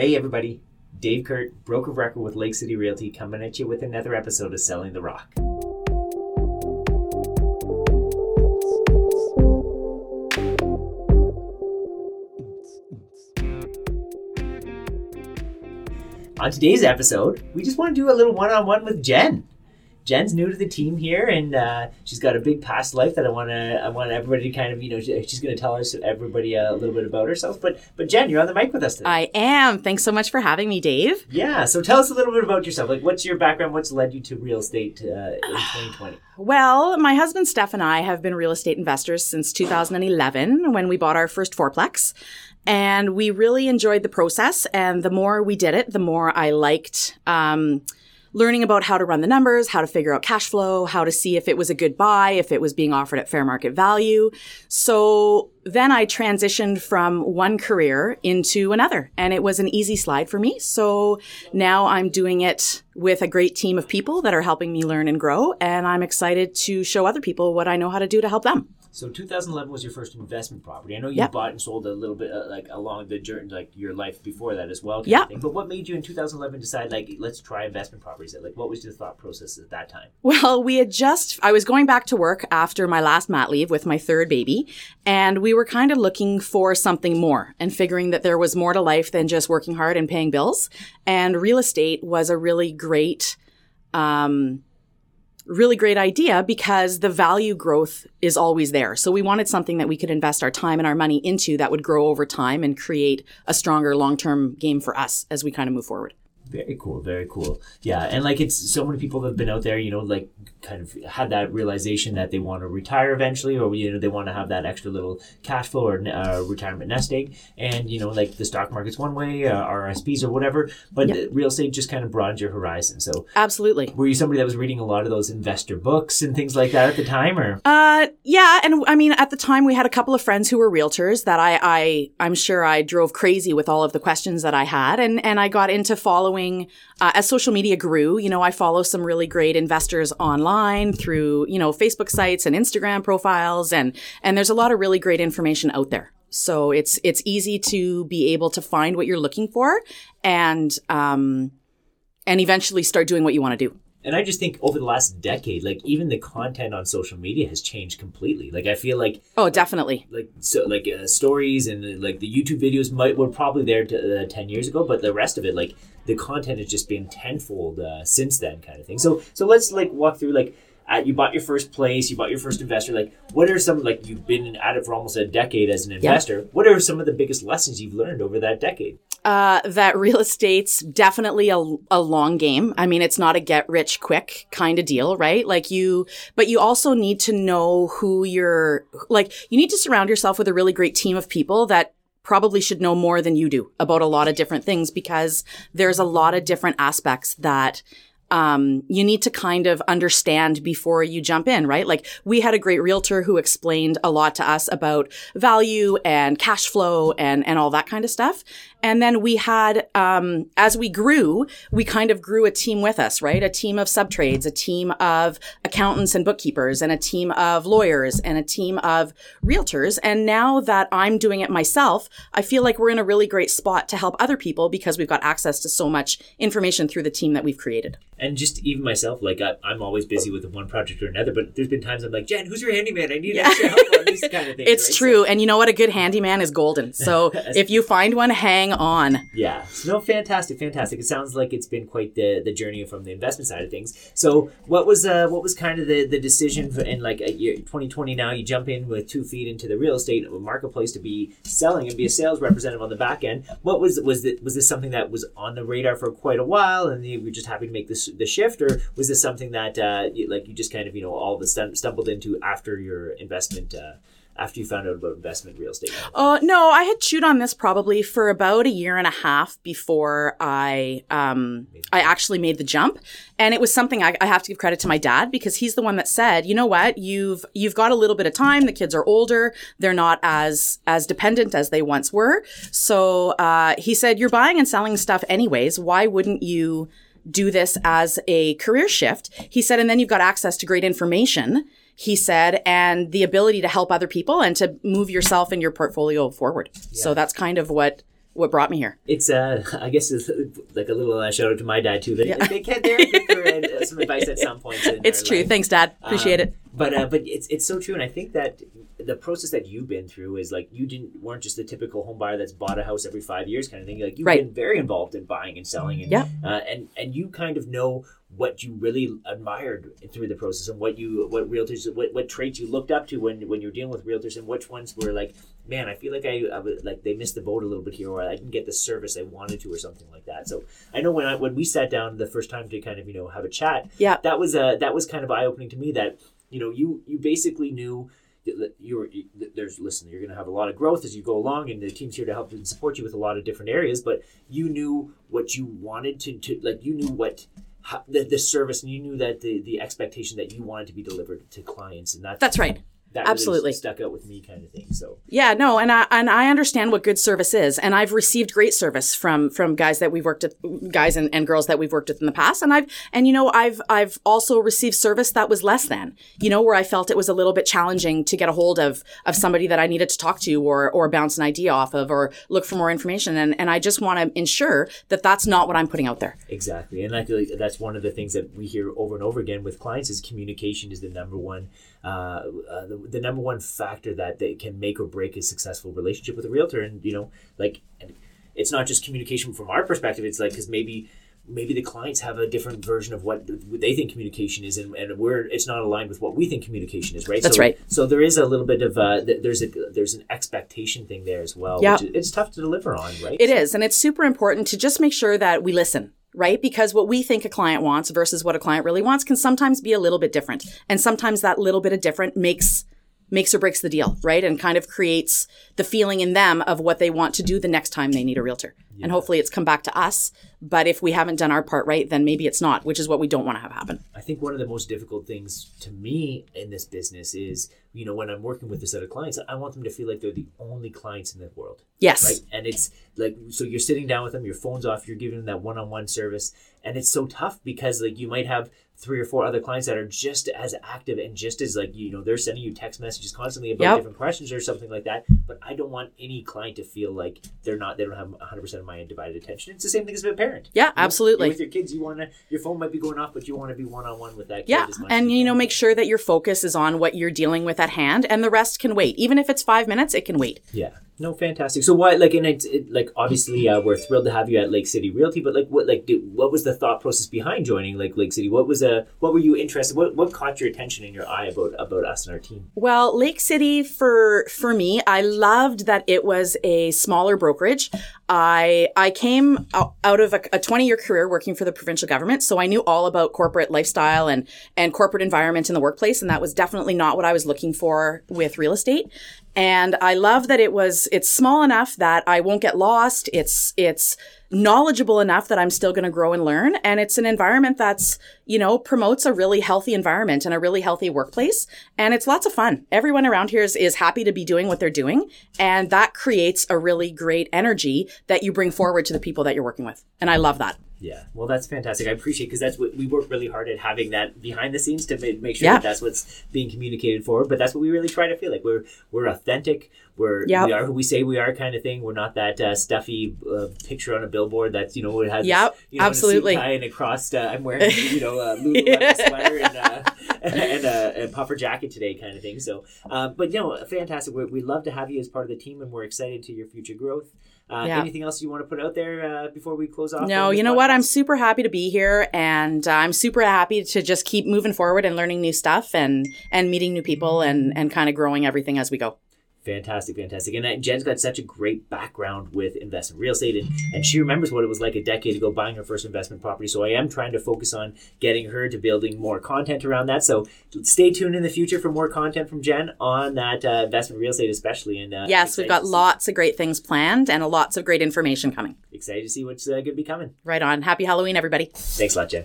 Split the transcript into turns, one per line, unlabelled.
Hey, everybody. Dave Kurt, broker of record with Lake City Realty, coming at you with another episode of Selling the Rock. On today's episode, we just want to do a little one on one with Jen. Jen's new to the team here, and uh, she's got a big past life that I want to. I want everybody to kind of, you know, she, she's going to tell us everybody a little bit about herself. But, but Jen, you're on the mic with us today.
I am. Thanks so much for having me, Dave.
Yeah. So tell us a little bit about yourself. Like, what's your background? What's led you to real estate uh, in 2020?
Well, my husband Steph and I have been real estate investors since 2011 when we bought our first fourplex. And we really enjoyed the process. And the more we did it, the more I liked um, learning about how to run the numbers, how to figure out cash flow, how to see if it was a good buy, if it was being offered at fair market value. So then I transitioned from one career into another and it was an easy slide for me. So now I'm doing it with a great team of people that are helping me learn and grow. And I'm excited to show other people what I know how to do to help them.
So 2011 was your first investment property. I know you
Yep.
bought and sold a little bit, uh, like along the journey, like your life before that as well.
Yeah.
But what made you in 2011 decide, like, let's try investment properties? Like, what was your thought process at that time?
Well, we had just, I was going back to work after my last mat leave with my third baby, and we were kind of looking for something more and figuring that there was more to life than just working hard and paying bills. And real estate was a really great, um, really great idea because the value growth is always there. So we wanted something that we could invest our time and our money into that would grow over time and create a stronger long-term game for us as we kind of move forward.
Very cool, very cool. Yeah, and like it's so many people that have been out there, you know, like kind of had that realization that they want to retire eventually, or you know, they want to have that extra little cash flow or uh, retirement nest egg. And you know, like the stock market's one way, uh, RSPs or whatever, but
Yep.
real estate just kind of broadens your horizon. So,
Absolutely.
were you somebody that was reading a lot of those investor books and things like that at the time, or
Uh, yeah, and I mean, at the time, we had a couple of friends who were realtors that I, I, I'm sure I drove crazy with all of the questions that I had, and and I got into following uh, as social media grew. You know, I follow some really great investors online through you know Facebook sites and Instagram profiles, and and there's a lot of really great information out there. So it's it's easy to be able to find what you're looking for, and um, and eventually start doing what you want to do.
And I just think over the last decade, like even the content on social media has changed completely. Like I feel like
Oh, definitely.
like so like uh, stories and uh, like the YouTube videos might were probably there to, uh, ten years ago, but the rest of it, like the content has just been tenfold uh, since then, kind of thing. So so let's like walk through like. At, you bought your first place, you bought your first investor. Like, what are some like you've been at it for almost a decade as an investor? What are some of the biggest lessons you've learned over that decade?
Uh, that real estate's definitely a, a long game. I mean, it's not a get rich quick kind of deal, right? Like you, but you also need to know who you're, like, you need to surround yourself with a really great team of people that probably should know more than you do about a lot of different things because there's a lot of different aspects that um, you need to kind of understand before you jump in, right? Like we had a great realtor who explained a lot to us about value and cash flow and, and all that kind of stuff. And then we had, um, as we grew, we kind of grew a team with us, right? A team of subtrades, a team of accountants and bookkeepers, and a team of lawyers, and a team of realtors. And now that I'm doing it myself, I feel like we're in a really great spot to help other people because we've got access to so much information through the team that we've created.
And just even myself, like I, I'm always busy with one project or another. But there's been times I'm like, Jen, who's your handyman? I need
Yeah.
extra help on these kind of things.
It's
right?
true. And you know what? A good handyman is golden. So if you find one, hang on.
Yeah. So, no, fantastic, fantastic. It sounds like it's been quite the the journey from the investment side of things. So, what was uh what was kind of the the decision for, in like a year 2020 now? You jump in with two feet into the real estate marketplace to be selling and be a sales representative on the back end. What was was it was this something that was on the radar for quite a while, and you were just happy to make this the shift, or was this something that uh you, like you just kind of you know all of a sudden stumbled into after your investment? Uh, after you found out about investment real estate.
Uh, no, I had chewed on this probably for about a year and a half before I um, I actually made the jump, and it was something I, I have to give credit to my dad because he's the one that said, you know what, you've you've got a little bit of time. The kids are older; they're not as as dependent as they once were. So uh, he said, you're buying and selling stuff anyways. Why wouldn't you? Do this as a career shift. He said, and then you've got access to great information. He said, and the ability to help other people and to move yourself and your portfolio forward. So that's kind of what what brought me here.
It's uh, I guess it's like a little uh, shout out to my dad too. They, yeah. they can they're good for uh, some advice at some points.
it's true.
Life.
Thanks, Dad. Appreciate um, it.
But uh, but it's it's so true, and I think that the process that you've been through is like you didn't weren't just the typical home buyer that's bought a house every five years kind of thing. Like you've right. been very involved in buying and selling, and
yeah.
uh, and and you kind of know what you really admired through the process and what you what realtors what, what traits you looked up to when when you're dealing with realtors and which ones were like man i feel like I, I like they missed the boat a little bit here or i didn't get the service i wanted to or something like that so i know when i when we sat down the first time to kind of you know have a chat
yeah
that was uh that was kind of eye-opening to me that you know you you basically knew you're there's listen you're going to have a lot of growth as you go along and the team's here to help and support you with a lot of different areas but you knew what you wanted to, to like you knew what how, the, the service and you knew that the the expectation that you wanted to be delivered to clients and that
that's right
that
absolutely.
really stuck out with me kind of thing so.
Yeah no and i and i understand what good service is and i've received great service from from guys that we've worked with guys and, and girls that we've worked with in the past and i've and you know i've i've also received service that was less than you know where i felt it was a little bit challenging to get a hold of of somebody that i needed to talk to or or bounce an idea off of or look for more information and and i just want to ensure that that's not what i'm putting out there.
Exactly and i feel like that's one of the things that we hear over and over again with clients is communication is the number one uh, uh, the, the number one factor that they can make or break a successful relationship with a realtor. And you know, like, it's not just communication from our perspective. It's like because maybe maybe the clients have a different version of what they think communication is and, and we're it's not aligned with what we think communication is right
that's
so,
right
so there is a little bit of uh there's a there's an expectation thing there as well
yeah
it's tough to deliver on right
It is, and it's super important to just make sure that we listen right? Because what we think a client wants versus what a client really wants can sometimes be a little bit different. And sometimes that little bit of different makes makes or breaks the deal, right? And kind of creates the feeling in them of what they want to do the next time they need a realtor. Yeah. And hopefully it's come back to us. But if we haven't done our part right, then maybe it's not, which is what we don't want to have happen.
I think one of the most difficult things to me in this business is, you know, when I'm working with a set of clients, I want them to feel like they're the only clients in the world.
Yes.
Right. And it's like, so you're sitting down with them, your phone's off, you're giving them that one on one service. And it's so tough because, like, you might have three or four other clients that are just as active and just as like you know they're sending you text messages constantly about yep. different questions or something like that but i don't want any client to feel like they're not they don't have 100% of my undivided attention it's the same thing as a parent
yeah you absolutely
know, with your kids you want to your phone might be going off but you want to be one-on-one with that
yeah and
you,
you know make sure that your focus is on what you're dealing with at hand and the rest can wait even if it's five minutes it can wait
yeah no, fantastic. So why, like, and it, it like obviously uh, we're thrilled to have you at Lake City Realty, but like, what, like, did, what was the thought process behind joining like Lake City? What was a, uh, what were you interested? What, what caught your attention in your eye about about us and our team?
Well, Lake City for for me, I loved that it was a smaller brokerage. I I came out of a, a 20 year career working for the provincial government, so I knew all about corporate lifestyle and and corporate environment in the workplace, and that was definitely not what I was looking for with real estate. And I love that it was, it's small enough that I won't get lost. It's, it's knowledgeable enough that I'm still going to grow and learn. And it's an environment that's, you know, promotes a really healthy environment and a really healthy workplace. And it's lots of fun. Everyone around here is, is happy to be doing what they're doing. And that creates a really great energy that you bring forward to the people that you're working with. And I love that.
Yeah, well, that's fantastic. I appreciate because that's what we work really hard at having that behind the scenes to make sure
yeah.
that that's what's being communicated forward. But that's what we really try to feel like we're we're authentic. We're
yep.
we are who we say we are, kind of thing. We're not that uh, stuffy uh, picture on a billboard that's you know it has
yep,
this, you know,
absolutely
tie and across. Uh, I'm wearing you know a Lululemon sweater and, uh, and, a, a, puffer jacket today, kind of thing. So, uh, but you know, fantastic. We we love to have you as part of the team, and we're excited to your future growth. Uh, yeah. Anything else you want to put out there uh, before we close off?
No, you know podcast? what? I'm super happy to be here, and uh, I'm super happy to just keep moving forward and learning new stuff and and meeting new people and and kind of growing everything as we go.
Fantastic, fantastic. And Jen's got such a great background with investment real estate, and, and she remembers what it was like a decade ago buying her first investment property. So I am trying to focus on getting her to building more content around that. So stay tuned in the future for more content from Jen on that uh, investment real estate, especially. And uh,
yes, we've got lots of great things planned and lots of great information coming.
Excited to see what's uh, going to be coming.
Right on. Happy Halloween, everybody.
Thanks a lot, Jen.